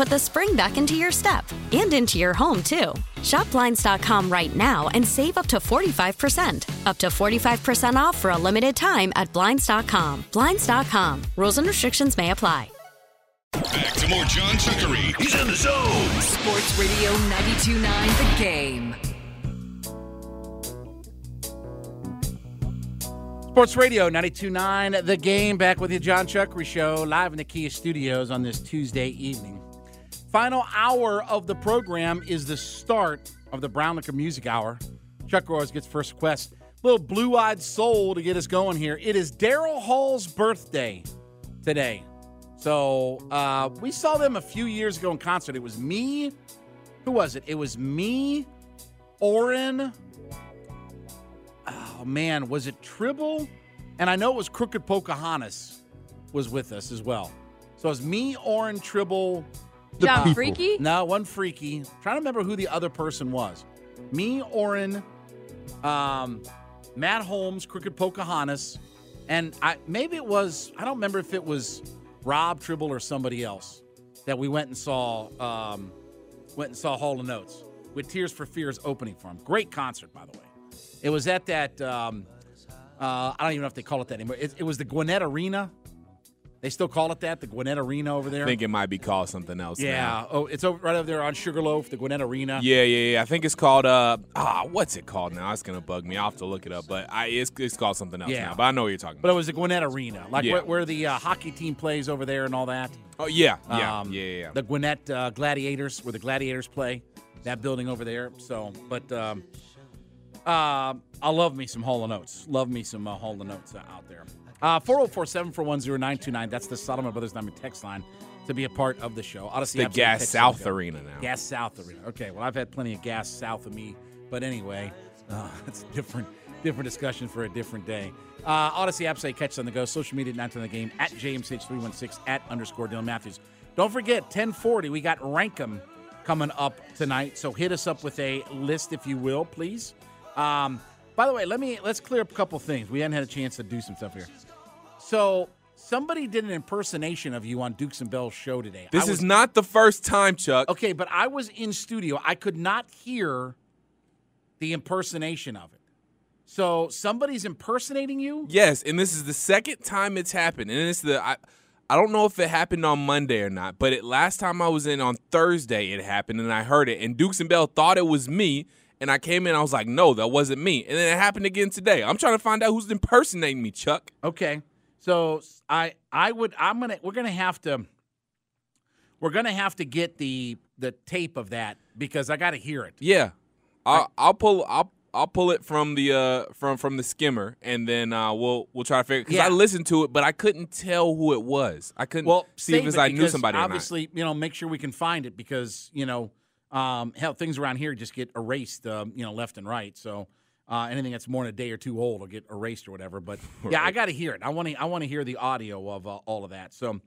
put the spring back into your step and into your home, too. Shop Blinds.com right now and save up to 45%. Up to 45% off for a limited time at Blinds.com. Blinds.com. Rules and restrictions may apply. Back to more John Chuckery. He's in the zone. Sports Radio 92.9 The Game. Sports Radio 92.9 The Game. Back with you, John Chuckery Show, live in the Kia studios on this Tuesday evening. Final hour of the program is the start of the Brown Liquor Music Hour. Chuck always gets first request. Little blue eyed soul to get us going here. It is Daryl Hall's birthday today. So uh, we saw them a few years ago in concert. It was me. Who was it? It was me, Oren. Oh man, was it Tribble? And I know it was Crooked Pocahontas was with us as well. So it was me, Oren, Tribble. John Freaky? No, one Freaky. trying to remember who the other person was. Me, Oren, um, Matt Holmes, Crooked Pocahontas, and I maybe it was I don't remember if it was Rob Tribble or somebody else that we went and saw um, went and saw Hall and Oates with Tears for Fears opening for him. Great concert, by the way. It was at that um, uh, I don't even know if they call it that anymore. It, it was the Gwinnett Arena. They still call it that, the Gwinnett Arena over there. I think it might be called something else. yeah. now. Oh, it's over right over there on Sugarloaf, the Gwinnett Arena. Yeah, yeah, yeah. I think it's called uh ah, what's it called now? It's gonna bug me. I'll have to look it up, but I it's, it's called something else Yeah. now. But I know what you're talking But about. it was the Gwinnett Arena, like Yeah. where, where the uh, hockey team plays over there and all that. Oh yeah, yeah, Um, yeah, yeah, yeah. The Gwinnett uh, Gladiators, where the Gladiators play, that building over there. So, but um, uh, I love me some Hall and Oates. Love me some uh, Hall and Oates uh, out there. Uh, 404 741 0929. That's the Solomon Brothers Diamond text line to be a part of the show. Odyssey the Absolute Gas South. Arena now. Gas South Arena. Okay, well, I've had plenty of gas south of me, but anyway, uh, a different, different discussion for a different day. Uh, Audacy app say catch on the go. Social media, not on the game at JMCH316 at underscore Dylan Matthews. Don't forget, 1040, we got Rankum coming up tonight. So hit us up with a list, if you will, please. Um, by the way, let me let's clear up a couple things. We hadn't had a chance to do some stuff here. So somebody did an impersonation of you on Dukes and Bell's show today. This I is not the first time, Chuck. Okay, but I was in studio. I could not hear the impersonation of it. So somebody's impersonating you? Yes, and this is the second time it's happened, and it's the I, I don't know if it happened on Monday or not, but it last time I was in on Thursday it happened, and I heard it, and Dukes and Bell thought it was me, and I came in, I was like, no, that wasn't me, and then it happened again today. I'm trying to find out who's impersonating me, Chuck. Okay. So I I would I'm gonna we're gonna have to we're gonna have to get the the tape of that because I gotta hear it. Yeah, I'll, I'll pull I'll I'll pull it from the uh from from the skimmer, and then uh we'll we'll try to figure because Yeah. I listened to it, but I couldn't tell who it was. I couldn't Well, see if I knew somebody. Obviously, you know, make sure we can find it because you know, um, hell, things around here just get erased, um, you know, left and right. So uh, anything that's more than a day or two old will get erased or whatever. But yeah, I got to hear it. I want to. I want to hear the audio of uh, all of that. So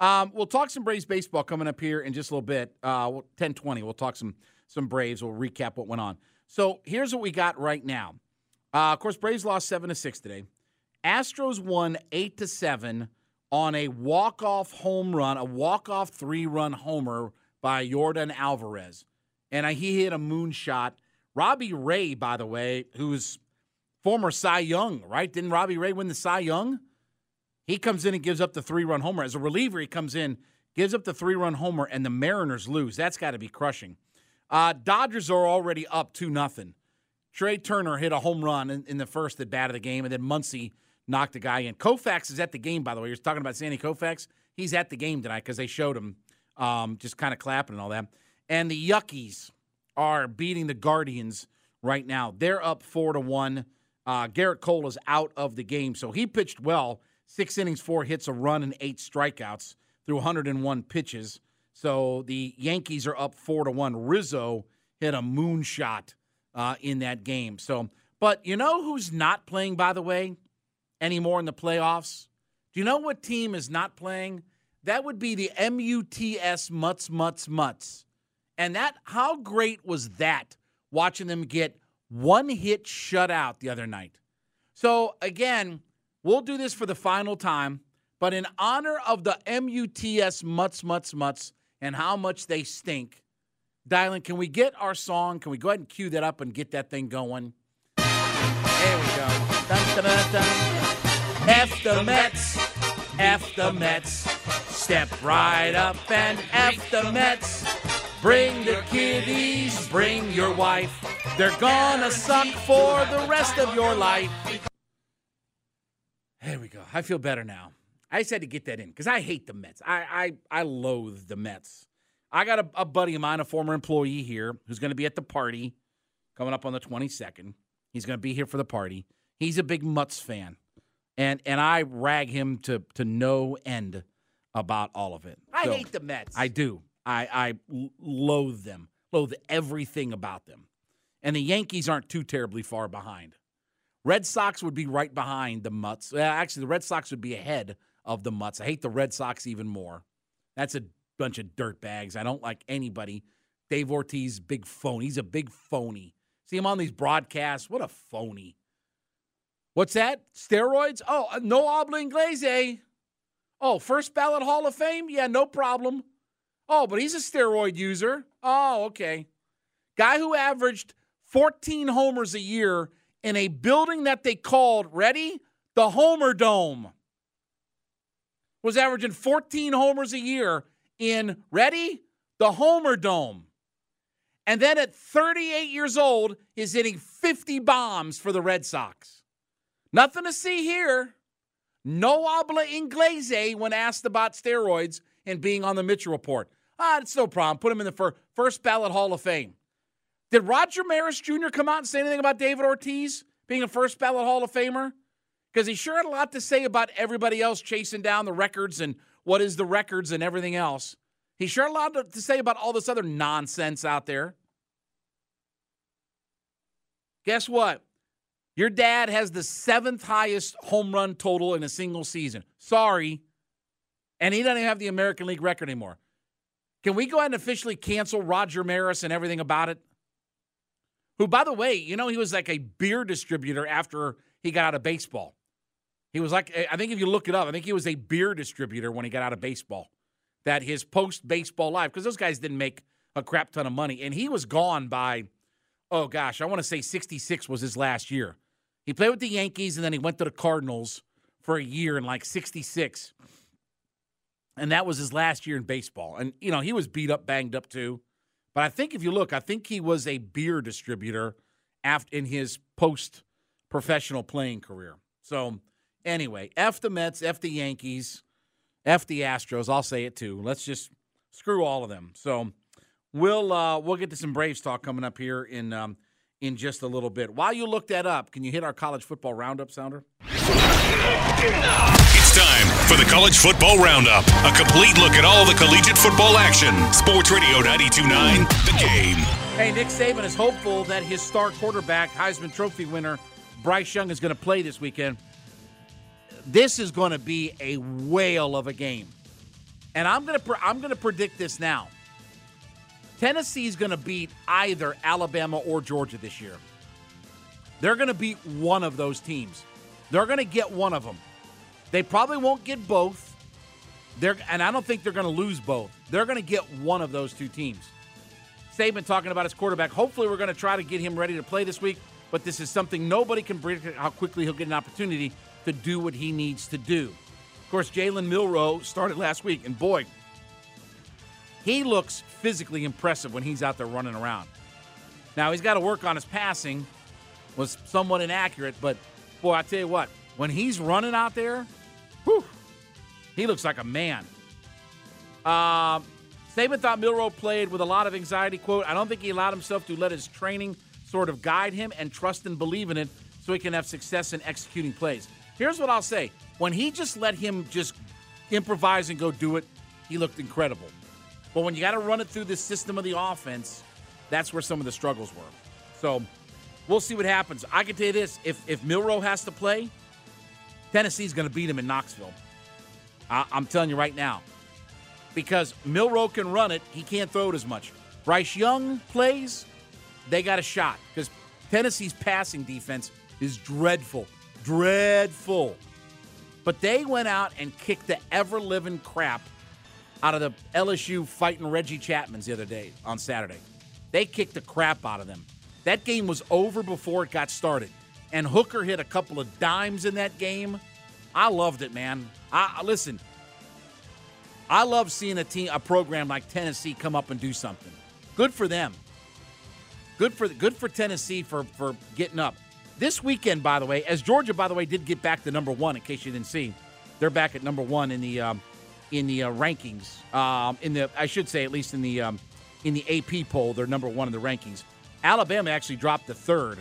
um, we'll talk some Braves baseball coming up here in just a little bit. Uh, ten twenty. We'll talk some some Braves. We'll recap what went on. So here's what we got right now. Uh, of course, Braves lost seven to six today. Astros won eight to seven on a walk-off home run, a walk-off three-run homer by Yordan Alvarez. And he hit a moonshot. Robbie Ray, by the way, who's former Cy Young, right? Didn't Robbie Ray win the Cy Young? He comes in and gives up the three-run homer. As a reliever, he comes in, gives up the three-run homer, and the Mariners lose. That's got to be crushing. Uh, Dodgers are already up 2 nothing. Trea Turner hit a home run in, in, the first at bat of the game, and then Muncy knocked a guy in. Koufax is at the game, by the way. You're talking about Sandy Koufax. He's at the game tonight because they showed him um, just kind of clapping and all that. And the Yuckies are beating the Guardians right now. They're up four to one. Uh, Gerrit Cole is out of the game, so he pitched well. Six innings, four hits, a run, and eight strikeouts through 101 pitches. So the Yankees are up four to one. Rizzo hit a moonshot uh, in that game. So, but you know who's not playing, by the way, anymore in the playoffs? Do you know what team is not playing? That would be the MUTS Mutts Mutts Mutts. And that how great was that watching them get one hit shutout the other night. So again, we'll do this for the final time, but in honor of the MUTS Mutts Mutts Mutts and how much they stink, Dylan, can we get our song? Can we go ahead and cue that up and get that thing going? There we go. Dun, dun, dun, F the Mets, F the Mets. Step right up and F the Mets. Bring the kiddies, bring your wife. They're gonna suck for the rest of your life. There we go. I feel better now. I just had to get that in because I hate the Mets. I, I I loathe the Mets. I got a, a buddy of mine, a former employee here, who's going to be at the party coming up on the 22nd. He's going to be here for the party. He's a big Mutts fan, and and I rag him to to no end about all of it. I so, hate the Mets. I do. I I loathe them. Loathe everything about them. And the Yankees aren't too terribly far behind. Red Sox would be right behind the Mutts. actually, the Red Sox would be ahead of the Mutts. I hate the Red Sox even more. That's a bunch of dirt bags. I don't like anybody. Dave Ortiz, big phony. He's a big phony. See him on these broadcasts. What a phony. What's that? Steroids? Oh, uh, no habla inglés. Oh, first ballot Hall of Fame? Yeah, no problem. Oh, but he's a steroid user. Oh, okay. Guy who averaged 14 homers a year in a building that they called, ready? The Homer Dome. Was averaging 14 homers a year in, ready? The Homer Dome. And then at 38 years old, is hitting 50 bombs for the Red Sox. Nothing to see here. No habla inglese when asked about steroids and being on the Mitchell report. Ah, it's no problem. Put him in the fir- first ballot Hall of Fame. Did Roger Maris Jr. come out and say anything about David Ortiz being a first ballot Hall of Famer? Because he sure had a lot to say about everybody else chasing down the records and what is the records and everything else. He sure had a lot to say about all this other nonsense out there. Guess what? Your dad has the seventh highest home run total in a single season. Sorry. And he doesn't even have the American League record anymore. Can we go ahead and officially cancel Roger Maris and everything about it? Who, by the way, you know, he was like a beer distributor after he got out of baseball. He was like, I think if you look it up, I think he was a beer distributor when he got out of baseball. That his post baseball life, because those guys didn't make a crap ton of money. And he was gone by, oh gosh, I want to say 66 was his last year. He played with the Yankees and then he went to the Cardinals for a year in like 66. And that was his last year in baseball. And, you know, he was beat up, banged up too. But I think if you look, I think he was a beer distributor after in his post professional playing career. So, anyway, F the Mets, F the Yankees, F the Astros. I'll say it too. Let's just screw all of them. So, we'll uh, we'll get to some Braves talk coming up here in um, in just a little bit. While you look that up, can you hit our college football roundup sounder? It's time for the College Football Roundup, a complete look at all the collegiate football action. Sports Radio 929, The Game. Hey, Nick Saban is hopeful that his star quarterback, Heisman Trophy winner Bryce Young, is going to play this weekend. This is going to be a whale of a game, and I'm going to I'm going to predict this now. Tennessee is going to beat either Alabama or Georgia this year. They're going to beat one of those teams. They're going to get one of them. They probably won't get both. They're and I don't think they're going to lose both. They're going to get one of those two teams. Saban talking about his quarterback. Hopefully, we're going to try to get him ready to play this week. But this is something nobody can predict how quickly he'll get an opportunity to do what he needs to do. Of course, Jalen Milroe started last week, and boy, he looks physically impressive when he's out there running around. Now he's got to work on his passing. Was somewhat inaccurate, but boy, I tell you what, when he's running out there, whew, he looks like a man. Um, Saban thought Milroe played with a lot of anxiety. Quote, I don't think he allowed himself to let his training sort of guide him and trust and believe in it so he can have success in executing plays. Here's what I'll say. When he just let him just improvise and go do it, he looked incredible. But when you got to run it through the system of the offense, that's where some of the struggles were. So we'll see what happens. I can tell you this: if if Milroe has to play, Tennessee's going to beat him in Knoxville. I, I'm telling you right now, because Milroe can run it, he can't throw it as much. Bryce Young plays, they got a shot because Tennessee's passing defense is dreadful, dreadful. But they went out and kicked the ever living crap out of the LSU fighting Reggie Chapmans the other day on Saturday. They kicked the crap out of them. That game was over before it got started. And Hooker hit a couple of dimes in that game. I loved it, man. I listen. I love seeing a team, a program like Tennessee come up and do something. Good for them. Good for good for Tennessee for for getting up. This weekend, by the way, as Georgia, by the way, did get back to number one. In case you didn't see, they're back at number one in the um, in the uh, rankings. Um, in the I should say at least in the um, in the AP poll, they're number one in the rankings. Alabama actually dropped to third.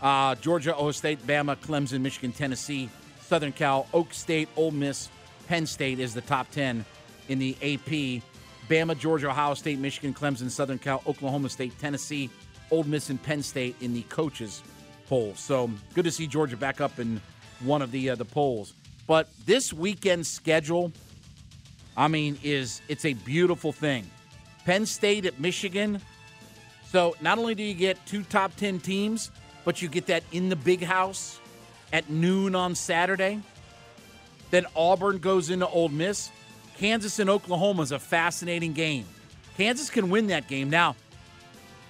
Uh, Georgia, Ohio State, Bama, Clemson, Michigan, Tennessee, Southern Cal, Oak State, Ole Miss, Penn State is the top ten in the AP. Bama, Georgia, Ohio State, Michigan, Clemson, Southern Cal, Oklahoma State, Tennessee, Ole Miss, and Penn State in the coaches poll. So good to see Georgia back up in one of the uh, the polls. But this weekend schedule, I mean, is it's a beautiful thing. Penn State at Michigan. So not only do you get two top 10 teams, but you get that in the big house at noon on Saturday. Then Auburn goes into Ole Miss. Kansas and Oklahoma is a fascinating game. Kansas can win that game. Now,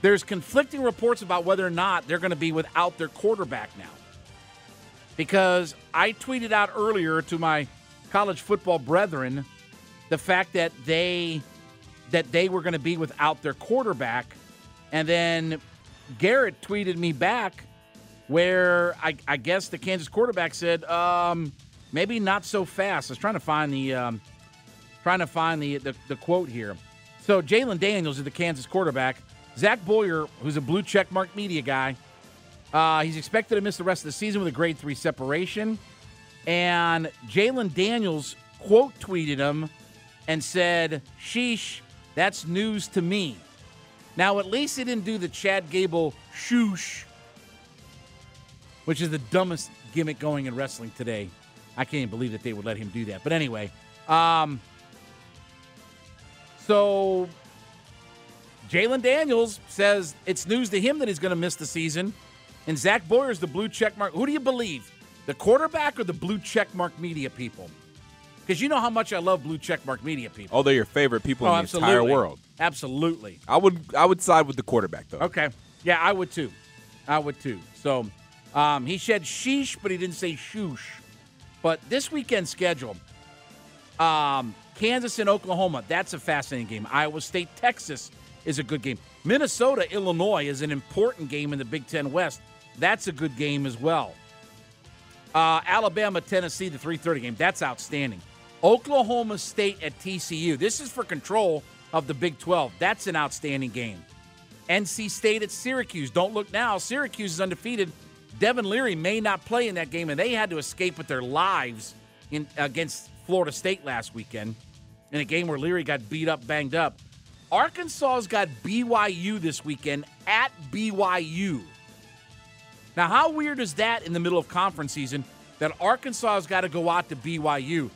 there's conflicting reports about whether or not they're going to be without their quarterback now. Because I tweeted out earlier to my college football brethren the fact that they that they were going to be without their quarterback. And then Garrett tweeted me back where I, I guess the Kansas quarterback said, um, maybe not so fast. I was trying to find the um, trying to find the, the, the quote here. So Jalon Daniels is the Kansas quarterback. Zach Boyer, who's a blue check mark media guy, uh, he's expected to miss the rest of the season with a grade three separation. And Jalon Daniels quote tweeted him and said, Sheesh, that's news to me. Now, at least he didn't do the Chad Gable shoosh, which is the dumbest gimmick going in wrestling today. I can't believe that they would let him do that. But anyway, um, so Jalon Daniels says it's news to him that he's going to miss the season. And Zach Boyer is the blue check mark. Who do you believe? The quarterback or the blue check mark media people? Because you know how much I love blue checkmark media people. Oh, they're your favorite people Oh, in the absolutely. entire world. Absolutely. I would I would side with the quarterback though. Okay. Yeah, I would too. I would too. So um, he said sheesh, but he didn't say shoosh. But this weekend schedule, um, Kansas and Oklahoma, that's a fascinating game. Iowa State, Texas is a good game. Minnesota, Illinois is an important game in the Big Ten West. That's a good game as well. Uh, Alabama, Tennessee, the 3:30 game. That's outstanding. Oklahoma State at TCU. This is for control of the Big 12. That's an outstanding game. NC State at Syracuse. Don't look now. Syracuse is undefeated. Devin Leary may not play in that game, and they had to escape with their lives in against Florida State last weekend in a game where Leary got beat up, banged up. Arkansas's got BYU this weekend at BYU. Now, how weird is that in the middle of conference season that Arkansas has got to go out to BYU?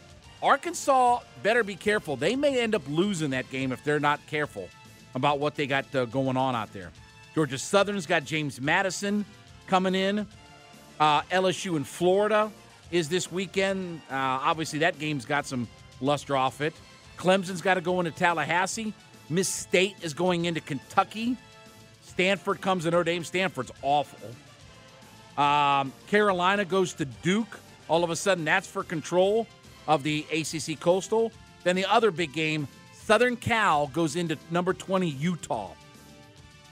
Arkansas better be careful. They may end up losing that game if they're not careful about what they got uh, going on out there. Georgia Southern's got James Madison coming in. Uh, LSU in Florida is this weekend. Uh, obviously, that game's got some luster off it. Clemson's got to go into Tallahassee. Miss State is going into Kentucky. Stanford comes to Notre Dame. Stanford's awful. Um, Carolina goes to Duke. All of a sudden, that's for control of the ACC Coastal. Then the other big game, Southern Cal goes into number 20 Utah.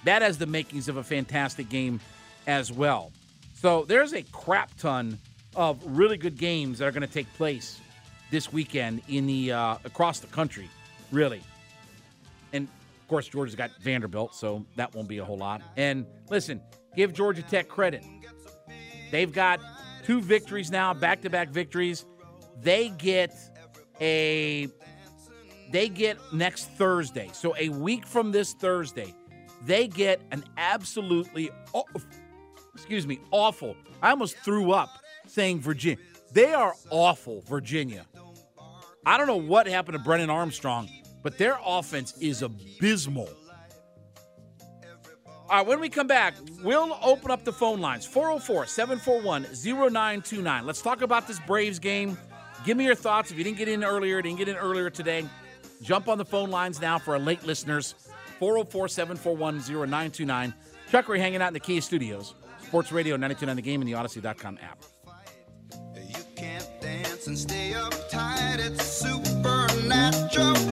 That has the makings of a fantastic game as well. So there's a crap ton of really good games that are going to take place this weekend in the uh, across the country, really. And of course, Georgia's got Vanderbilt, so that won't be a whole lot. And listen, give Georgia Tech credit. They've got two victories now, back-to-back victories. They get a they get next Thursday. So a week from this Thursday, they get an absolutely oh, excuse me, awful. I almost threw up saying Virginia. They are awful, Virginia. I don't know what happened to Brennan Armstrong, but their offense is abysmal. All right, when we come back, we'll open up the phone lines 404 741 0929. Let's talk about this Braves game. Give me your thoughts. If you didn't get in earlier, didn't get in earlier today, jump on the phone lines now for our late listeners 404 741 0929. Chuckery hanging out in the Kia Studios. Sports Radio 929 The Game and the Audacy.com app.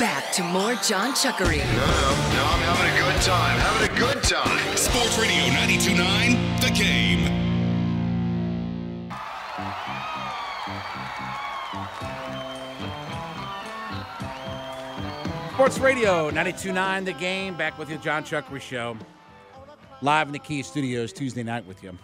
Back to more John Chuckery. No, no, I'm having a good time. Having a good time. Sports Radio 929, The Game. Sports Radio 929 The Game. Back with you, John Chuckery Show. Live in the Kia Studios Tuesday night with you.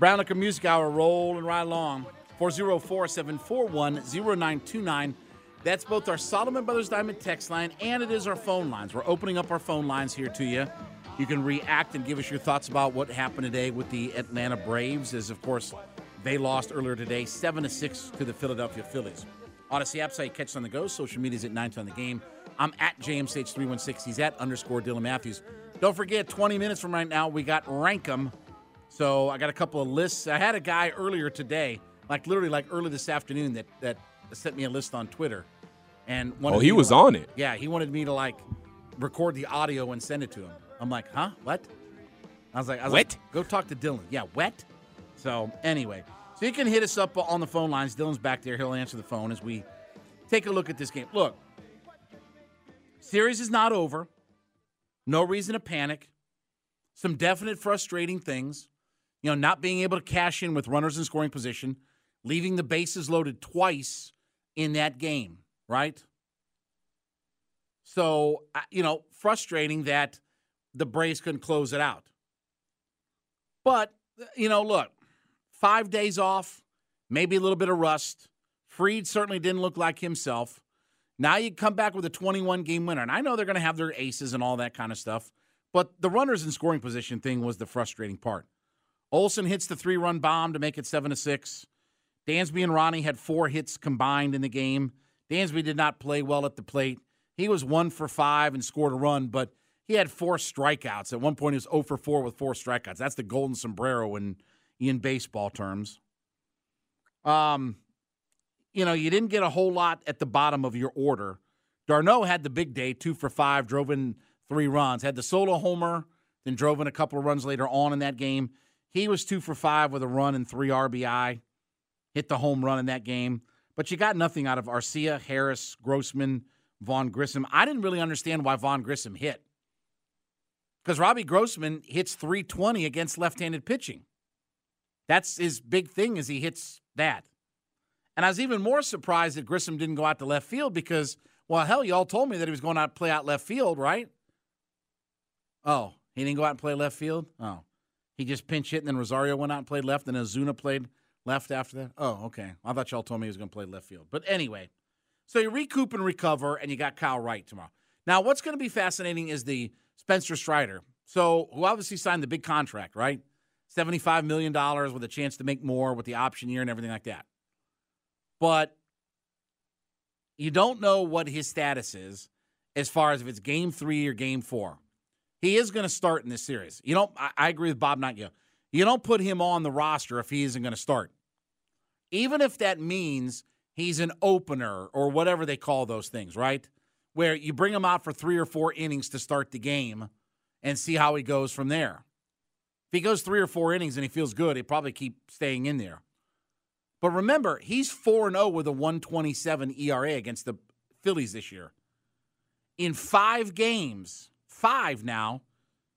Brown Liquor Music Hour rolling right along. 404 741 0929. That's both our Solomon Brothers Diamond text line and it is our phone lines. We're opening up our phone lines here to you. You can react and give us your thoughts about what happened today with the Atlanta Braves, as of course they lost earlier today, seven to six to the Philadelphia Phillies. Audacy app site, catch on the go. Social media's at 9 on the game. I'm at JMSH316. He's at underscore Dylan Matthews. Don't forget, 20 minutes from right now, we got Rankum. So I got a couple of lists. I had a guy earlier today, like literally like early this afternoon, that that sent me a list on Twitter. And Oh, he was on it. Yeah, he wanted me to like record the audio and send it to him. I'm like, huh? What? I was like, I was Wet? like, go talk to Dylan. Yeah, wet. So anyway, so you can hit us up on the phone lines. Dylan's back there. He'll answer the phone as we take a look at this game. Look, series is not over. No reason to panic. Some definite frustrating things. You know, not being able to cash in with runners in scoring position, leaving the bases loaded twice in that game, right? So, you know, frustrating that the Braves couldn't close it out. But, you know, look, five days off, maybe a little bit of rust. Fried certainly didn't look like himself. Now you come back with a 21 game winner. And I know they're going to have their aces and all that kind of stuff. But the runners in scoring position thing was the frustrating part. Olson hits the three run bomb to make it 7 to 6. Dansby and Ronnie had four hits combined in the game. Dansby did not play well at the plate. He was one for five and scored a run, but he had four strikeouts. At one point, he was 0 for 4 with four strikeouts. That's the golden sombrero in, in baseball terms. Um, you know, you didn't get a whole lot at the bottom of your order. d'Arnaud had the big day, two for five, drove in three runs, had the solo homer, then drove in a couple of runs later on in that game. He was two for five with a run and three RBI, hit the home run in that game. But you got nothing out of Arcia, Harris, Grossman, Vaughn Grissom. I didn't really understand why Vaughn Grissom hit. Because Robbie Grossman hits 320 against left-handed pitching. That's his big thing is he hits that. And I was even more surprised that Grissom didn't go out to left field because, well, hell, y'all told me that he was going out to play out left field, right? Oh, he didn't go out and play left field? Oh. He just pinch hit and then Rosario went out and played left and Acuña played left after that? Oh, okay. I thought y'all told me he was going to play left field. But anyway, so you recoup and recover, and you got Kyle Wright tomorrow. Now, what's going to be fascinating is the Spencer Strider. So, who obviously signed the big contract, right? $75 million with a chance to make more with the option year and everything like that. But you don't know what his status is as far as if it's game three or game four. He is going to start in this series. You don't, I, I agree with Bob Not you. You don't put him on the roster if he isn't going to start. Even if that means he's an opener or whatever they call those things, right? Where you bring him out for three or four innings to start the game and see how he goes from there. If he goes three or four innings and he feels good, he'll probably keep staying in there. But remember, he's 4 0 with a 127 ERA against the Phillies this year. In five games, five now,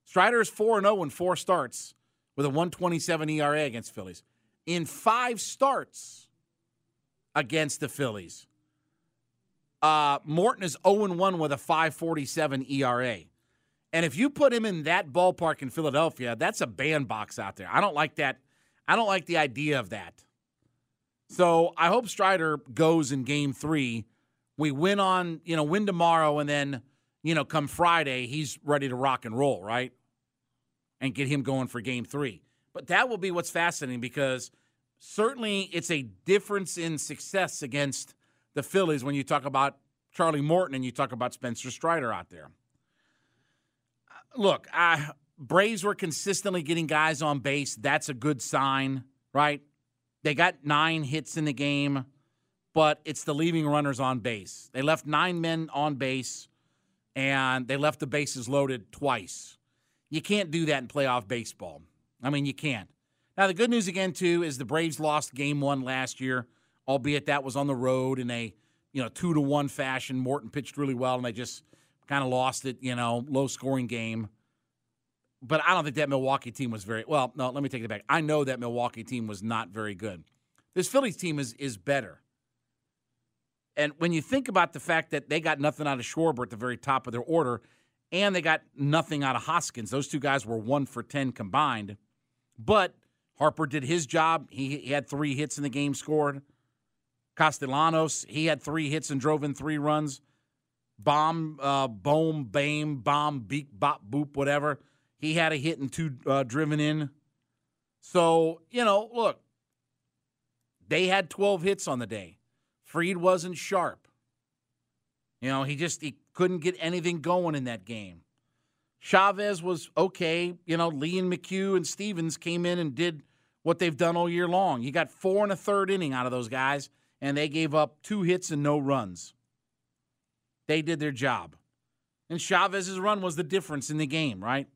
Strider is 4 0 in four starts with a 127 ERA against Phillies. In five starts, against the Phillies. Uh, Morton is 0 1 with a 547 ERA. And if you put him in that ballpark in Philadelphia, that's a bandbox out there. I don't like that. I don't like the idea of that. So I hope Strider goes in game three. We win on, you know, win tomorrow, and then, you know, come Friday, he's ready to rock and roll, right? And get him going for game three. But that will be what's fascinating because – certainly it's a difference in success against the Phillies when you talk about Charlie Morton and you talk about Spencer Strider out there. Uh, look, I, Braves were consistently getting guys on base. That's a good sign, right? They got nine hits in the game, but it's the leaving runners on base. They left nine men on base, and they left the bases loaded twice. You can't do that in playoff baseball. I mean, you can't. Now, the good news again, too, is the Braves lost game one last year, albeit that was on the road in a you know two to one fashion. Morton pitched really well, and they just kind of lost it, you know, low scoring game. But I don't think that Milwaukee team was very well. No, let me take it back. I know that Milwaukee team was not very good. This Phillies team is is better. And when you think about the fact that they got nothing out of Schwarber at the very top of their order, and they got nothing out of Hoskins, those two guys were one for ten combined. But Harper did his job. He, he had three hits in the game scored. Castellanos, he had three hits and drove in three runs. Bomb, uh, boom, bam, bomb, beep, bop, boop, whatever. He had a hit and two uh, driven in. So, you know, look, they had 12 hits on the day. Fried wasn't sharp. You know, he just he couldn't get anything going in that game. Chavez was okay. You know, Lee and McHugh and Stephens came in and did what they've done all year long. You got four and a third inning out of those guys, and they gave up two hits and no runs. They did their job. And Chavez's run was the difference in the game, right?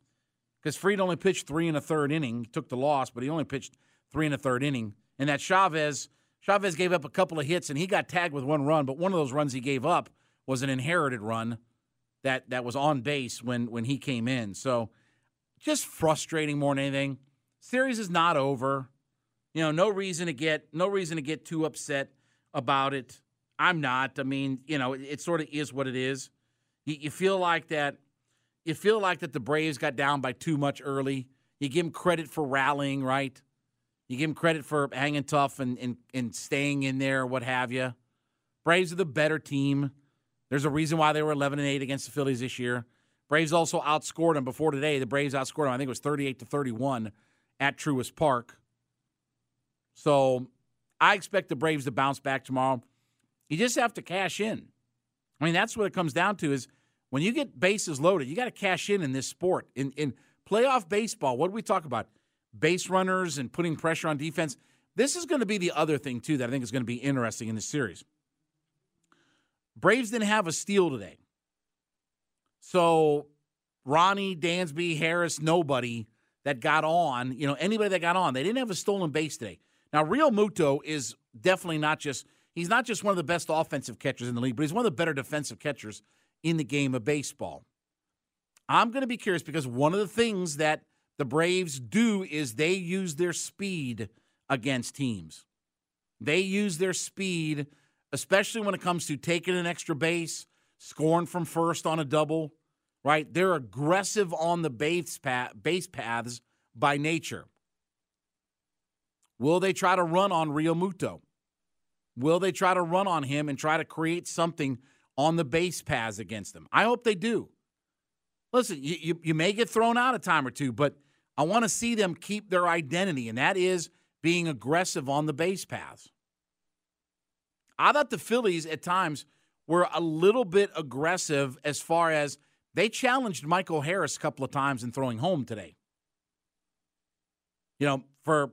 Because Fried only pitched three and a third inning. He took the loss, but he only pitched three and a third inning. And that Chavez, Chavez gave up a couple of hits and he got tagged with one run, but one of those runs he gave up was an inherited run that that was on base when when he came in. So just frustrating more than anything. Series is not over. You know, no reason to get no reason to get too upset about it. I'm not. I mean, you know, it, it sort of is what it is. You, you feel like that. You feel like that the Braves got down by too much early. You give them credit for rallying, right? You give them credit for hanging tough and, and, and staying in there, what have you. Braves are the better team. There's a reason why they were 11 and 8 against the Phillies this year. Braves also outscored them before today. The Braves outscored them. I think it was 38 to 31 at Truist Park. So I expect the Braves to bounce back tomorrow. You just have to cash in. I mean, that's what it comes down to is when you get bases loaded, you got to cash in in this sport. In in playoff baseball, what do we talk about? Base runners and putting pressure on defense. This is going to be the other thing too that I think is going to be interesting in this series. Braves didn't have a steal today. So Ronnie, Dansby, Harris, nobody that got on, you know, anybody that got on, they didn't have a stolen base today. Now, Realmuto is definitely not just he's not just one of the best offensive catchers in the league, but he's one of the better defensive catchers in the game of baseball. I'm going to be curious because one of the things that the Braves do is they use their speed against teams. They use their speed, especially when it comes to taking an extra base, scoring from first on a double, right? They're aggressive on the base, path, base paths by nature. Will they try to run on Realmuto? Will they try to run on him and try to create something on the base paths against them? I hope they do. Listen, you, you, you may get thrown out a time or two, but I want to see them keep their identity, and that is being aggressive on the base paths. I thought the Phillies at times were a little bit aggressive as far as they challenged Michael Harris a couple of times in throwing home today. You know, for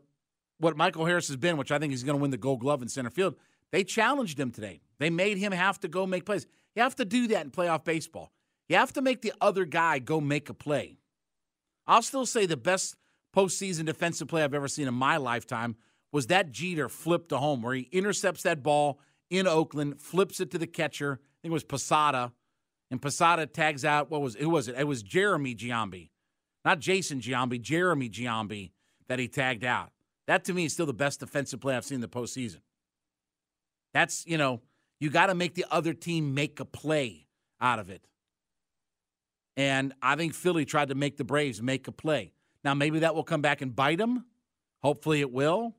what Michael Harris has been, which I think he's going to win the gold glove in center field, they challenged him today. They made him have to go make plays. You have to do that in playoff baseball. You have to make the other guy go make a play. I'll still say the best postseason defensive play I've ever seen in my lifetime was that Jeter flip to home where he intercepts that ball in Oakland, flips it to the catcher. I think it was Posada, and Posada tags out. What was who was it? It was Jeremy Giambi, not Jason Giambi, Jeremy Giambi that he tagged out. That to me is still the best defensive play I've seen in the postseason. That's you know you got to make the other team make a play out of it. And I think Philly tried to make the Braves make a play. Now, maybe that will come back and bite them. Hopefully it will.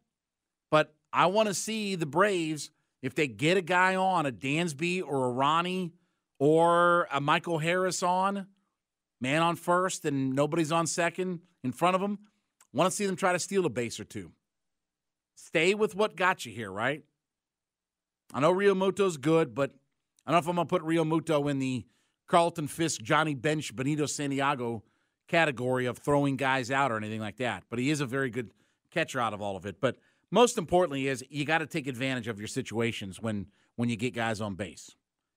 But I want to see the Braves, if they get a guy on, a Dansby or a Ronnie or a Michael Harris on, man on first and nobody's on second in front of them, want to see them try to steal a base or two. Stay with what got you here, right? I know Realmuto's good, but I don't know if I'm going to put Realmuto in the Carlton Fisk, Johnny Bench, Benito Santiago category of throwing guys out or anything like that. But he is a very good catcher out of all of it. But most importantly is you got to take advantage of your situations when when you get guys on base.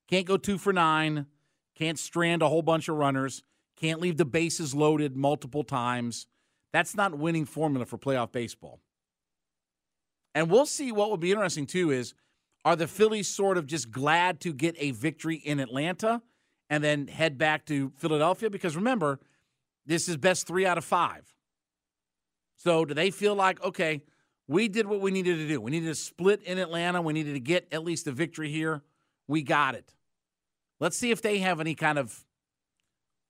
Can't go two for nine. Can't strand a whole bunch of runners. Can't leave the bases loaded multiple times. That's not winning formula for playoff baseball. And we'll see what will be interesting too is are the Phillies sort of just glad to get a victory in Atlanta? and then head back to Philadelphia? Because remember, this is best three out of five. So do they feel like, okay, we did what we needed to do? We needed to split in Atlanta. We needed to get at least a victory here. We got it. Let's see if they have any kind of,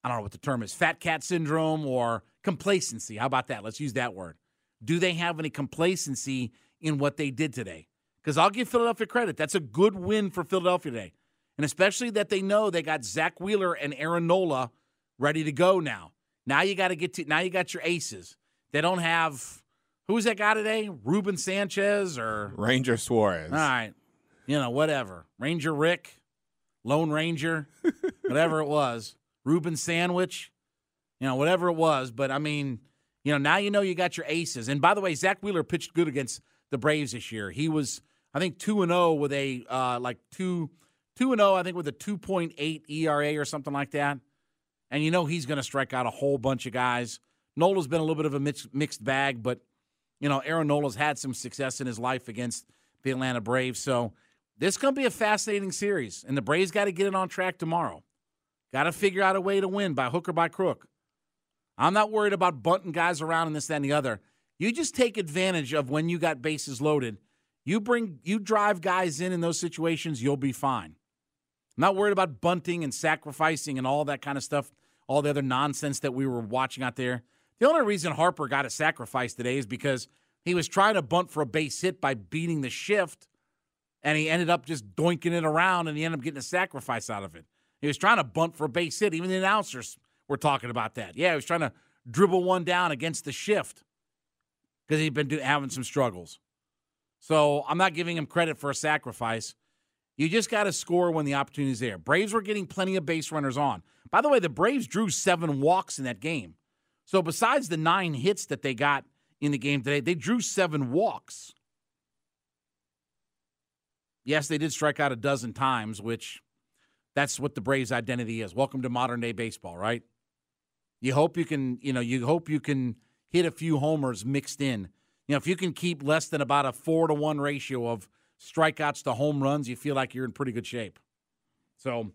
I don't know what the term is, fat cat syndrome or complacency. How about that? Let's use that word. Do they have any complacency in what they did today? Because I'll give Philadelphia credit. That's a good win for Philadelphia today and especially that they know they got Zack Wheeler and Aaron Nola ready to go now. Now you got to get to now you got your aces. They don't have who's that guy today? Ruben Sanchez or Ranger Suarez. All right, you know whatever Ranger Rick, Lone Ranger, whatever it was, Ruben Sandwich, you know whatever it was. But I mean, you know now you know you got your aces. And by the way, Zack Wheeler pitched good against the Braves this year. He was I think two and zero oh with a uh, like two 2 0, I think, with a 2.8 ERA or something like that. And you know he's going to strike out a whole bunch of guys. Nola's been a little bit of a mixed bag, but, you know, Aaron Nola's had some success in his life against the Atlanta Braves. So this is going to be a fascinating series. And the Braves got to get it on track tomorrow. Got to figure out a way to win by hook or by crook. I'm not worried about bunting guys around and this, that, and the other. You just take advantage of when you got bases loaded You bring you drive guys in in those situations, you'll be fine. I'm not worried about bunting and sacrificing and all that kind of stuff, all the other nonsense that we were watching out there. The only reason Harper got a sacrifice today is because he was trying to bunt for a base hit by beating the shift, and he ended up just doinking it around, and he ended up getting a sacrifice out of it. He was trying to bunt for a base hit. Even the announcers were talking about that. Yeah, he was trying to dribble one down against the shift because he'd been do, having some struggles. So I'm not giving him credit for a sacrifice. You just got to score when the opportunity is there. Braves were getting plenty of base runners on. By the way, the Braves drew seven walks in that game. So besides the nine hits that they got in the game today, they drew seven walks. Yes, they did strike out a dozen times, which that's what the Braves' identity is. Welcome to modern day baseball, right? You hope you can, you know, you hope you can hit a few homers mixed in. You know, if you can keep less than about a four to one ratio of strikeouts to home runs, you feel like you're in pretty good shape. So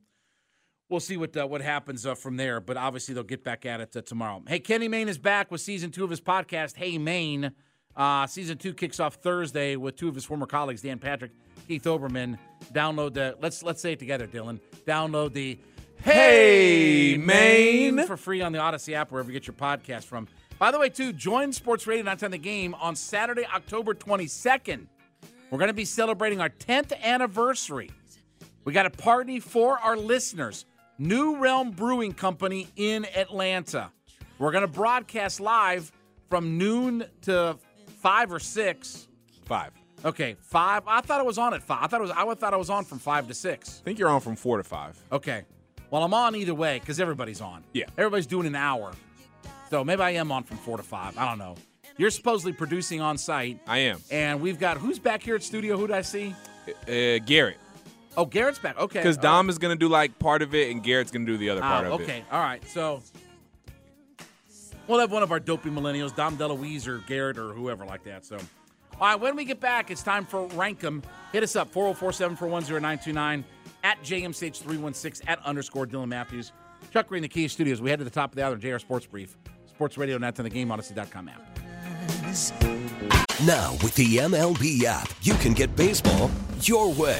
we'll see what uh, what happens uh, from there. But obviously they'll get back at it uh, tomorrow. Hey, Kenny Mayne is back with season two of his podcast. Hey Mayne, uh, season two kicks off Thursday with two of his former colleagues, Dan Patrick, Keith Olbermann. Download the let's let's say it together, Dylan. Download the Hey Mayne for free on the Audacy app wherever you get your podcast from. By the way, too, join Sports Radio Nights on the Game on Saturday, October 22nd. We're going to be celebrating our 10th anniversary. We got a party for our listeners. New Realm Brewing Company in Atlanta. We're going to broadcast live from noon to five or six. Five. Okay, five. I thought it was on at five. I thought it was. I thought I was on from five to six. I think you're on from four to five. Okay. Well, I'm on either way because everybody's on. Yeah. Everybody's doing an hour. So maybe I am on from four to five. I don't know. You're supposedly producing on site. I am. And we've got who's back here at studio? Who did I see? Uh, Garrett. Oh, Garrett's back. Okay. Because Dom is going to do like part of it, and Garrett's going to do the other part Ah, of okay. it. All right. So we'll have one of our dopey millennials, Dom DeLuise or Garrett or whoever like that. So, all right. When we get back, it's time for rank 'em. Hit us up 404-741-0929 at JMCH316 at underscore Dylan Matthews. Chuck Green, the Kia Studios. We head to the top of the hour. JR Sports Brief. Sports Radio Net on the Game Audacy.com app. Now, with the MLB app, you can get baseball your way.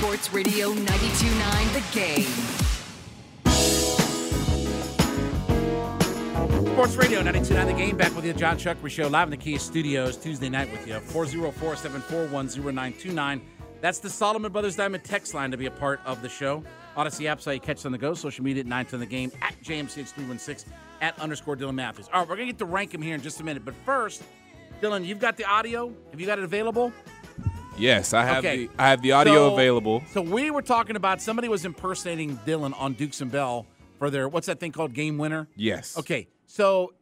Sports Radio 92.9 The Game. Sports Radio 929 The Game. Back with you, John Chuckery Show, live in the Kia Studios, Tuesday night with you. 404 741 0929. That's the Solomon Brothers Diamond text line to be a part of the show. Audacy app site, catch on the go. Social media at 9 to the game at JMCH316 at underscore Dylan Matthews. All right, we're going to get to rank him here in just a minute. But first, Dylan, you've got the audio. Have you got it available? Yes, I have Okay. the I have the audio So- available. So we were talking about somebody was impersonating Dylan on Dukes and Bell for their what's that thing called Game Winner? Yes. Okay, so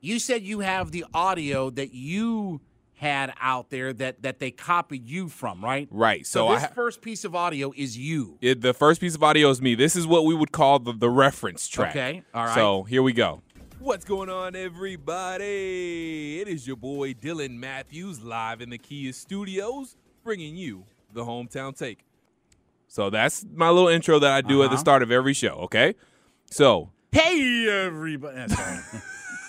you said you have the audio that you had out there that that they copied you from, right? Right. So, So I this ha- first piece of audio is you. It, the first piece of audio is me. This is what we would call the, the reference track. Okay, all right. So here we go. What's going on, everybody? It is your boy Dylan Matthews live in the Kia Studios, bringing you the hometown take. So that's my little intro that I do at the Uh-huh. start of every show. Okay. So, Hey everybody!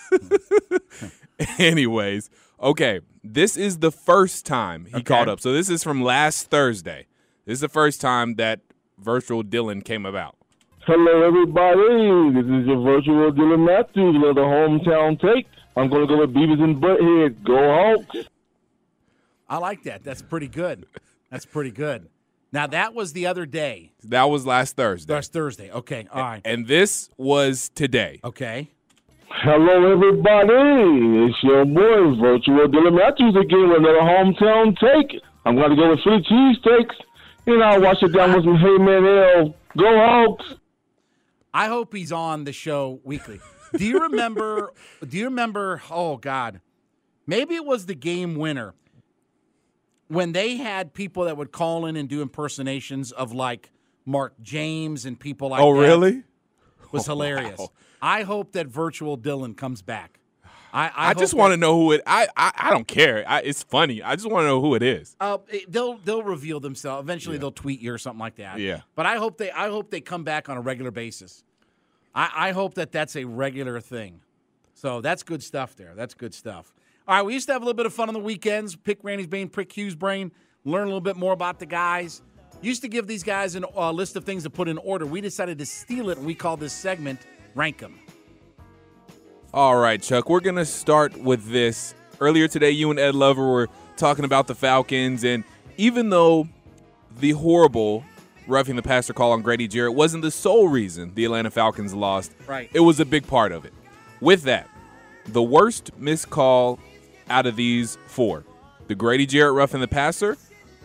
Anyways, okay, this is the first time he Okay. called up. So this is from last Thursday. This is the first time that virtual Dylan came about. Hello, everybody. This is your virtual Dylan Matthews with the hometown take. I'm going to go with Beavers and Butthead. Go Hawks. I like that. That's pretty good. That's pretty good. Now that was the other day. That was last Thursday. That's Thursday. Okay, all right. And this was today. Okay. Hello, everybody. It's your boy, virtual Dylan Matthews again with another hometown take. I'm going to go with Philly cheesesteaks. And I'll wash it down with some Hey Man Ale. Go Hawks. I hope he's on the show weekly. Do you remember? do you remember? Oh God, maybe it was the game winner. When they had people that would call in and do impersonations of like Mark James and people like oh, that really? was Oh, hilarious. wow. I hope that virtual Dylan comes back. I, I, I, just want to know who it. I I, I don't care. I, it's funny. I just want to know who it is. Uh, they'll they'll reveal themselves. Eventually, they'll tweet you or something like that. Yeah. But I hope they I hope they come back on a regular basis. I, I hope that that's a regular thing. So that's good stuff there. That's good stuff. All right, we used to have a little bit of fun on the weekends. Pick Randy's brain, prick Hugh's brain, learn a little bit more about the guys. Used to give these guys a uh, list of things to put in order. We decided to steal it, and we call this segment "Rank 'em." All right, Chuck. We're gonna start with this. Earlier today, you and Ed Lover were talking about the Falcons, and even though the horrible roughing the passer call on Grady Jarrett wasn't the sole reason the Atlanta Falcons lost, Right. it was a big part of it. With that, the worst missed call out of these four, the Grady Jarrett roughing the passer.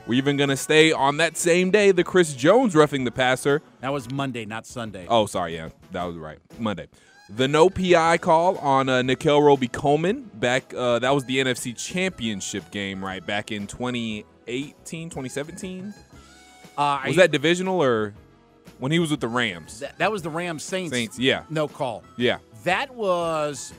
We're even gonna stay on that same day, the Chris Jones roughing the passer. That was Monday, not Sunday. Oh, sorry. Yeah, that was right. Monday. The no PI call on uh, Nickell Robey-Coleman back. Uh, that was the NFC Championship game, right? Back in 2018, 2017. Uh, Was I- that divisional or when he was with the Rams? That, that was the Rams Saints. Saints, yeah. No call. Yeah. That was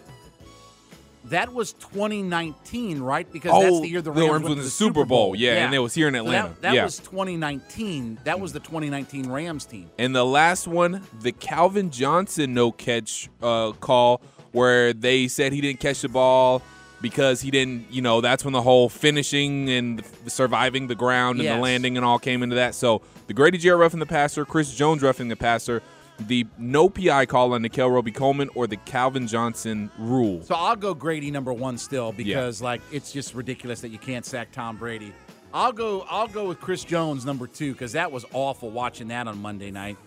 that was 2019, right? Because Oh, that's the year the the Rams, Rams went to the Super Bowl. Yeah, and it was here in So Atlanta. that that Yeah. was 2019. That was the 2019 Rams team. And the last one, the Calvin Johnson no catch uh, call, where they said he didn't catch the ball because he didn't, you know, that's when the whole finishing and the surviving the ground and Yes. the landing and all came into that. So the Grady Jarrett roughing the passer, Chris Jones roughing the passer, the no PI call on Nickell Robey-Coleman, or the Calvin Johnson rule. So I'll go Grady number one still because like it's just ridiculous that you can't sack Tom Brady. I'll go I'll go with Chris Jones number two because that was awful watching that on Monday night.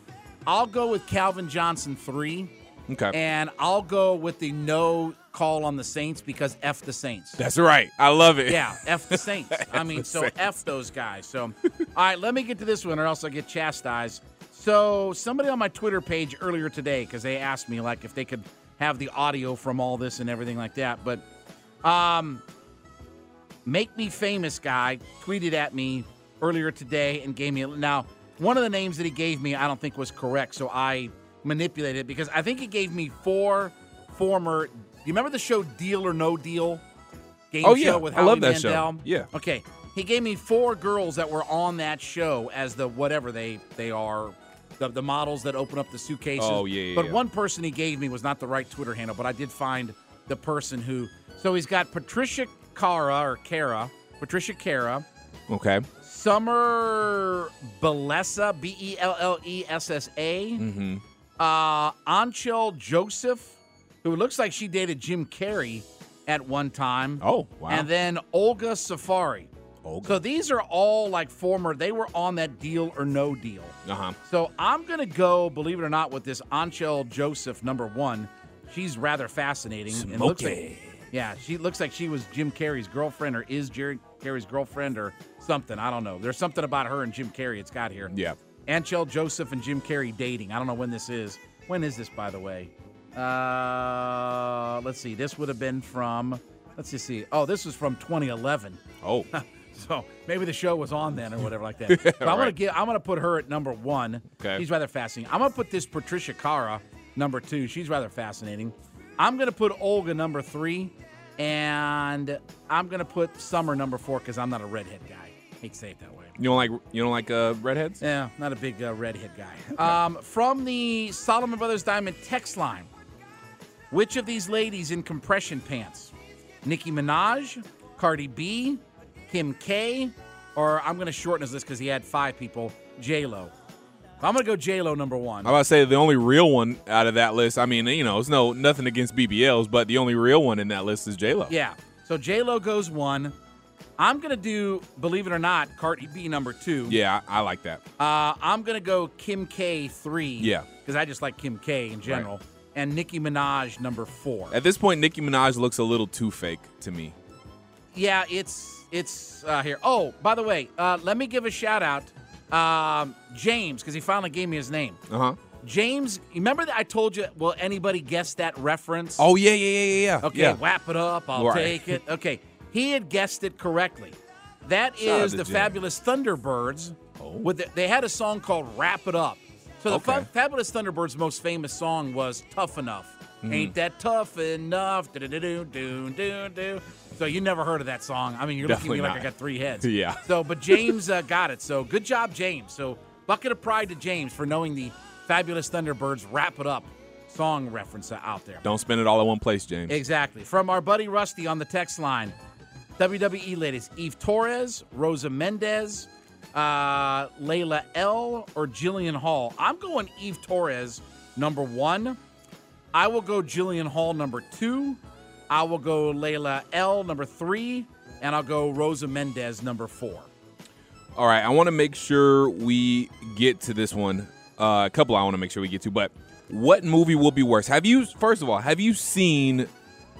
I'll go with Calvin Johnson three. Okay. And I'll go with the no call on the Saints because F the Saints. That's right. I love it. Yeah, F the Saints. I mean, so Saints. F those guys. So, all right, let me get to this one or else I'll get chastised. So, somebody on my Twitter page earlier today, because they asked me, like, if they could have the audio from all this and everything like that. But, um, Make Me Famous guy tweeted at me earlier today and gave me a. Now, one of the names that he gave me, I don't think was correct. So, I manipulated it because I think he gave me four former. Do you remember the show Deal or No Deal? Game Oh, yeah. show with I love Howie that show. Yeah. Okay. He gave me four girls that were on that show as the whatever they they are, the, the models that open up the suitcases. Oh, yeah, yeah, But yeah. one person he gave me was not the right Twitter handle, but I did find the person who. So he's got Patricia Kara or Cara, Patricia Kara, Okay. Summer Bellessa, B E L L E S S A, Mm-hmm. uh, Anchal Joseph, who looks like she dated Jim Carrey at one time. Oh, wow. And then Olga Safari. So these are all like former, they were on that deal or no deal. Uh huh. So I'm going to go, believe it or not, with this Anchal Joseph, number one. She's rather fascinating. and looks like, Smoky. yeah, she looks like she was Jim Carrey's girlfriend or is Jerry Carrey's girlfriend or something. I don't know. There's something about her and Jim Carrey it's got here. Yeah. Anchal Joseph and Jim Carrey dating. I don't know when this is. When is this, by the way? Uh, let's see. This would have been from. Let's just see. Oh, this was from 2011. Oh. so maybe the show was on then or whatever like that. So I'm gonna Right. get. I'm gonna put her at number one. Okay. She's rather fascinating. I'm gonna put this Patricia Kara number two. She's rather fascinating. I'm gonna put Olga number three, and I'm gonna put Summer number four because I'm not a redhead guy. I Hate to say it that way. You don't like you don't like uh, redheads? Yeah, not a big uh, redhead guy. Um, from the Solomon Brothers Diamond text line, which of these ladies in compression pants? Nicki Minaj, Cardi B, Kim K, or I'm going to shorten his list because he had five people, J Lo. I'm going to go J Lo number one. I'm about to say the only real one out of that list. I mean, you know, it's no nothing against BBLs, but the only real one in that list is J Lo. Yeah. So J Lo goes one. I'm going to do, believe it or not, Cardi B number two. Yeah, I, I like that. Uh, I'm gonna go Kim K three. Yeah. because I just like Kim K in general, and Nicki Minaj number four. At this point, Nicki Minaj looks a little too fake to me. Yeah, it's it's uh, here. Oh, by the way, uh, let me give a shout out, um, James, because he finally gave me his name. Uh huh. James, remember that I told you? Will anybody guess that reference? Oh yeah, yeah, yeah, yeah, yeah. Okay, yeah. wrap it up. I'll Right. take it. Okay, he had guessed it correctly. That is the Jam. Fabulous Thunderbirds. Oh. With the, they had a song called "Wrap It Up." So the Okay. Fa- Fabulous Thunderbirds' most famous song was "Tough Enough." Mhm. Ain't that tough enough? Do do do do do do. So you never heard of that song? I mean, you're Definitely looking at me like not. I got three heads. Yeah. So, but James uh, got it. So good job, James. So bucket of pride to James for knowing the Fabulous Thunderbirds "Wrap It Up" song reference out there. Don't spend it all at one place, James. Exactly. From our buddy Rusty on the text line, WWE ladies, Eve Torres, Rosa Mendez, uh, Layla El, or Jillian Hall. I'm going Eve Torres, number one. I will go Jillian Hall, number two. I will go Layla El, number three. And I'll go Rosa Mendez, number four. All right, I want to make sure we get to this one. Uh, a couple I want to make sure we get to, but what movie will be worse? Have you first of all, have you seen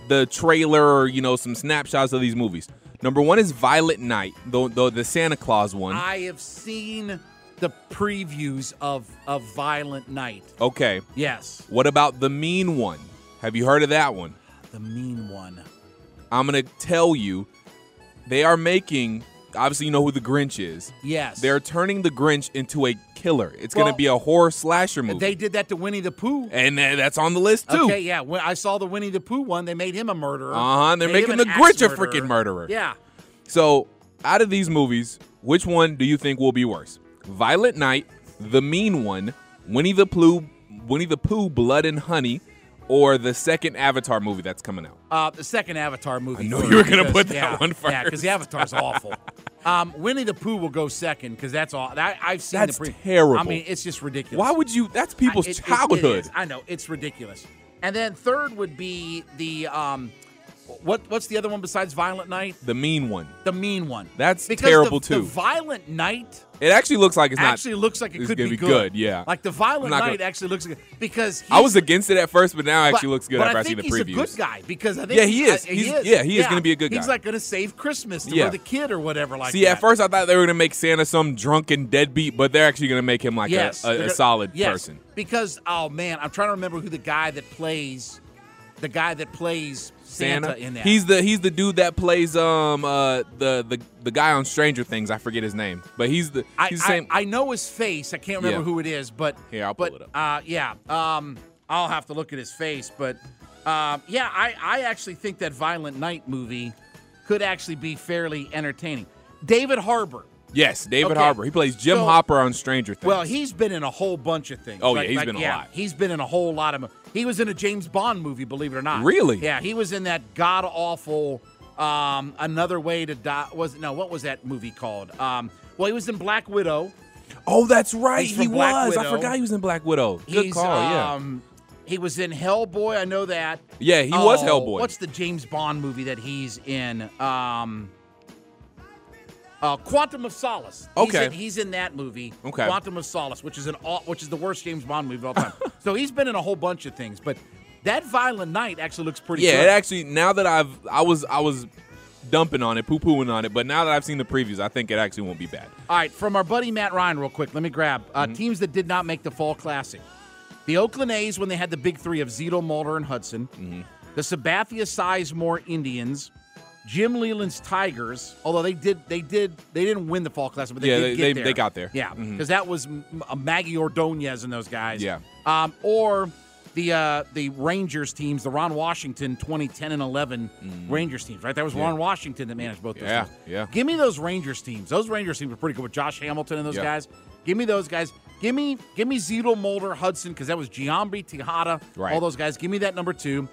the trailer or you know some snapshots of these movies? Number one is Violent Night, the the, the Santa Claus one. I have seen the previews of, of Violent Night. okay. Yes. What about the Mean One? Have you heard of that one? The Mean One. I'm gonna tell you, they are making. Obviously, you know who the Grinch is. Yes. They're turning the Grinch into a killer. It's Well, gonna be a horror slasher movie, They did that to Winnie the Pooh. and that's on the list too. Okay, yeah. When I saw the Winnie the Pooh one, they made him a murderer. Uh huh. They're Made him making the axe Grinch a freaking murderer. Yeah. So, out of these movies, which one do you think will be worse? Violent Night, The Mean One, Winnie the Pooh, Winnie the Pooh, Blood and Honey, or the second Avatar movie that's coming out? Uh, the second Avatar movie. I knew you were gonna put that yeah, one Yeah, because the first. Avatar's awful. Um, Winnie the Pooh will go second because that's all. That, I've seen That's the pre- terrible. I mean, it's just ridiculous. Why would you? That's people's I- it- it- it childhood. I know it's ridiculous. And then third would be the um, what? What's the other one besides Violent Night? the Mean One. The Mean One. That's Because terrible the, too. The Violent Night it actually looks like it's not. actually looks like it could be be good, yeah. Like the Violent Night actually looks like I because I was against it at first, but now it actually but- looks good after I I see think the he's previews. a good guy because I think Yeah, he is. I- He's- yeah, he is gonna be a good He's like going to save Christmas to Yeah. for the kid or whatever. Like See, that. at first I thought they were going to make Santa some drunken deadbeat, but they're actually going to make him like yes, a, a, a solid yes, person. Because oh man, I'm trying to remember who the guy that plays the guy that plays Santa, in that. He's the he's the dude that plays um uh the the the guy on Stranger Things. I forget his name, but he's the I, the same. I, I know his face. I can't remember Yeah. who it is, but yeah, I'll pull but, it up. Uh, yeah, um, I'll have to look at his face, but um, yeah, I, I actually think that Violent Night movie could actually be fairly entertaining. David Harbour. yes, David Okay. Harbour. He plays Jim So- Hopper on Stranger Things. Well, he's been in a whole bunch of things. Oh, yeah, he's been in a lot. He's been in a whole lot of. He was in a James Bond movie, believe it or not. Really? Yeah, he was in that god awful. Um, another way to die was no. What was that movie called? Um, well, he was in Black Widow. oh, that's right. He Black was. I forgot he was in Black Widow. Good He's, call. yeah. Um, he was in Hellboy. I know that. Yeah, he was Oh, Hellboy. What's the James Bond movie that he's in? Um, uh, Quantum of Solace. He's Okay. in, he's in that movie. Okay. Quantum of Solace, which is an which is the worst James Bond movie of all time. so he's been in a whole bunch of things, but that Violent Night actually looks pretty. yeah, good. it actually now that I've I was I was dumping on it, poo pooing on it, but now that I've seen the previews, I think it actually won't be bad. All right, from our buddy Matt Ryan, real quick. Let me grab uh, Mm-hmm. teams that did not make the Fall Classic. The Oakland A's when they had the big three of Zito, Mulder, and Hudson. Mm-hmm. The Sabathia Sizemore Indians. Jim Leyland's Tigers. Although they did, they did, they didn't win the Fall Classic, but they Yeah, did they- get they- there. they got there. Yeah, because that was uh, Magglio Ordonez and those guys. Yeah. Um, or the uh, the Rangers teams, the Ron Washington 2010 and 11 Rangers teams. Right, that was Mm. Yeah. Ron Washington that managed both. Those Yeah, teams. yeah. Give me those Rangers teams. Those Rangers teams were pretty good with Josh Hamilton and those Yeah. guys. Give me those guys. Give me give me Zito, Mulder, Hudson because that was Giambi, Tejada, Right. all those guys. Give me that number two.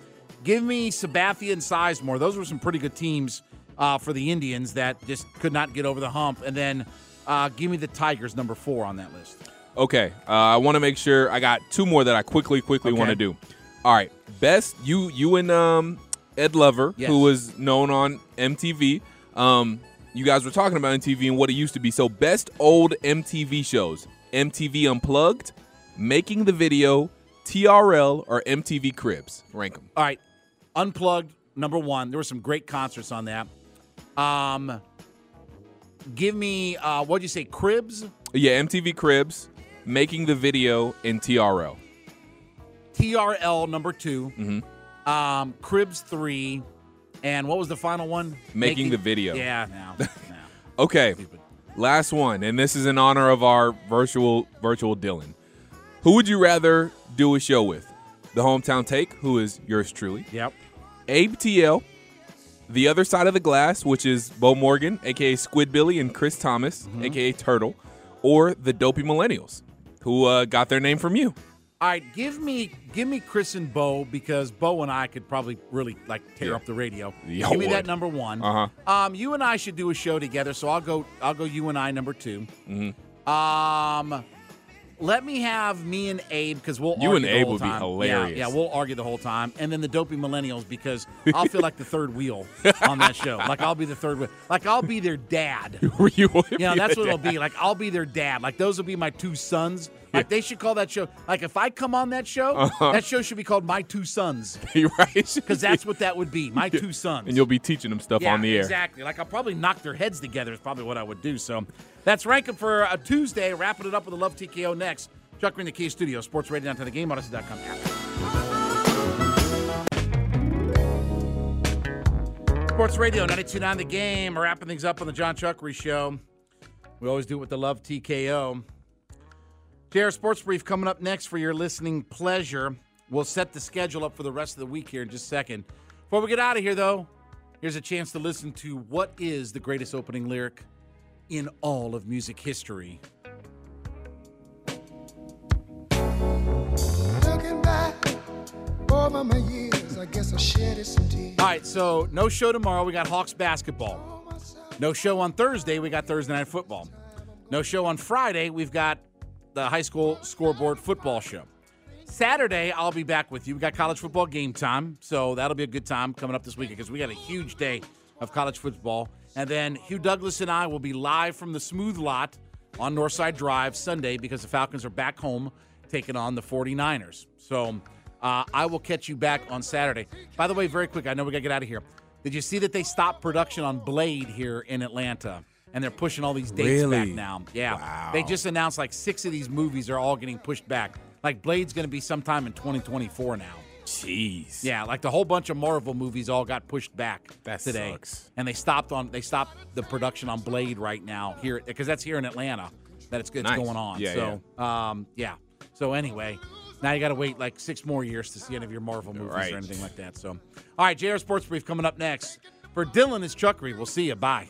Give me Sabathia and Sizemore. Those were some pretty good teams uh, for the Indians that just could not get over the hump. And then uh, give me the Tigers number four on that list. Okay, uh, I want to make sure I got two more that I quickly, quickly want to do. All right, best you, you and um, Ed Lover, Yes. who was known on MTV. Um, you guys were talking about MTV and what it used to be. So, best old MTV shows: MTV Unplugged, Making the Video, TRL, or MTV Cribs. Rank them. All right, Unplugged number one. There were some great concerts on that. Um, give me uh, what'd you say? Cribs, Yeah, MTV Cribs, Making the Video, in TRL. TRL number 2 Mm-hmm. um, Cribs three, and what was the final one? Making the Video. Yeah, now. Okay, last one, and this is in honor of our virtual virtual Dylan. Who would you rather do a show with? The hometown take, who is yours truly. Yep. Abe TL, the other side of the glass, which is Bo Morgan, aka Squid Billy, and Chris Thomas, aka Turtle, or the Dopey Millennials, who uh, got their name from you. All right, give me give me Chris and Bo because Bo and I could probably really like tear Yeah. up the radio. Yeah, give me that number one. Uh-huh. Um, you and I should do a show together. So I'll go. I'll go. You and I number 2 Mm-hmm. Um, let me have me and Abe because we'll You argue and the Abe whole would be time. hilarious. Yeah, yeah, we'll argue the whole time, and then the dopey millennials because I'll feel like the third wheel on that show. Like I'll be the third wheel. Like I'll be their dad. you You know, that's what it'll be. Like I'll be their dad. Like those will be my two sons. Like they should call that show. Like if I come on that show, Uh-huh. that show should be called My Two Sons. Right. Because that's what that would be. My two sons. And you'll be teaching them stuff yeah, on the air. Exactly. Like I'll probably knock their heads together. Is probably what I would do. So that's ranking for a Tuesday. Wrapping it up with the Love TKO next. Chuck Green, the Kia Studio, Sports Radio down to the game, Audacy.com. Sports Radio 92.9 The Game. We're wrapping things up on the John Chuckery Show. We always do it with the Love TKO. JR Sports Brief coming up next for your listening pleasure. We'll set the schedule up for the rest of the week here in just a second. Before we get out of here, though, here's a chance to listen to what is the greatest opening lyric in all of music history. Looking back over my years, I guess I shedded some tears. All right, so no show tomorrow. We got Hawks basketball. No show on Thursday. We got Thursday night football. No show on Friday. We've got the high school scoreboard football show. Saturday, I'll be back with you. We got college football game time, so that'll be a good time coming up this weekend because we got a huge day of college football. And then Hugh Douglas and I will be live from the Smooth Lot on Northside Drive Sunday because the Falcons are back home taking on the 49ers. So uh, I will catch you back on Saturday. By the way, very quick, I know we got to get out of here. Did you see that they stopped production on Blade here in Atlanta? And they're pushing all these dates back now. Yeah. They just announced like six of these movies are all getting pushed back. Like Blade's going to be sometime in 2024 now. Jeez. Yeah, like the whole bunch of Marvel movies all got pushed back That today, sucks. and they stopped on they stopped the production on Blade right now here because that's here in Atlanta that it's, it's Nice. going on. Yeah, so um, yeah. So anyway, now you got to wait like six more years to see any of your Marvel movies Right. or anything like that. So all right, JR Sports Brief coming up next for Dylan is Chuckery. We'll see you. Bye.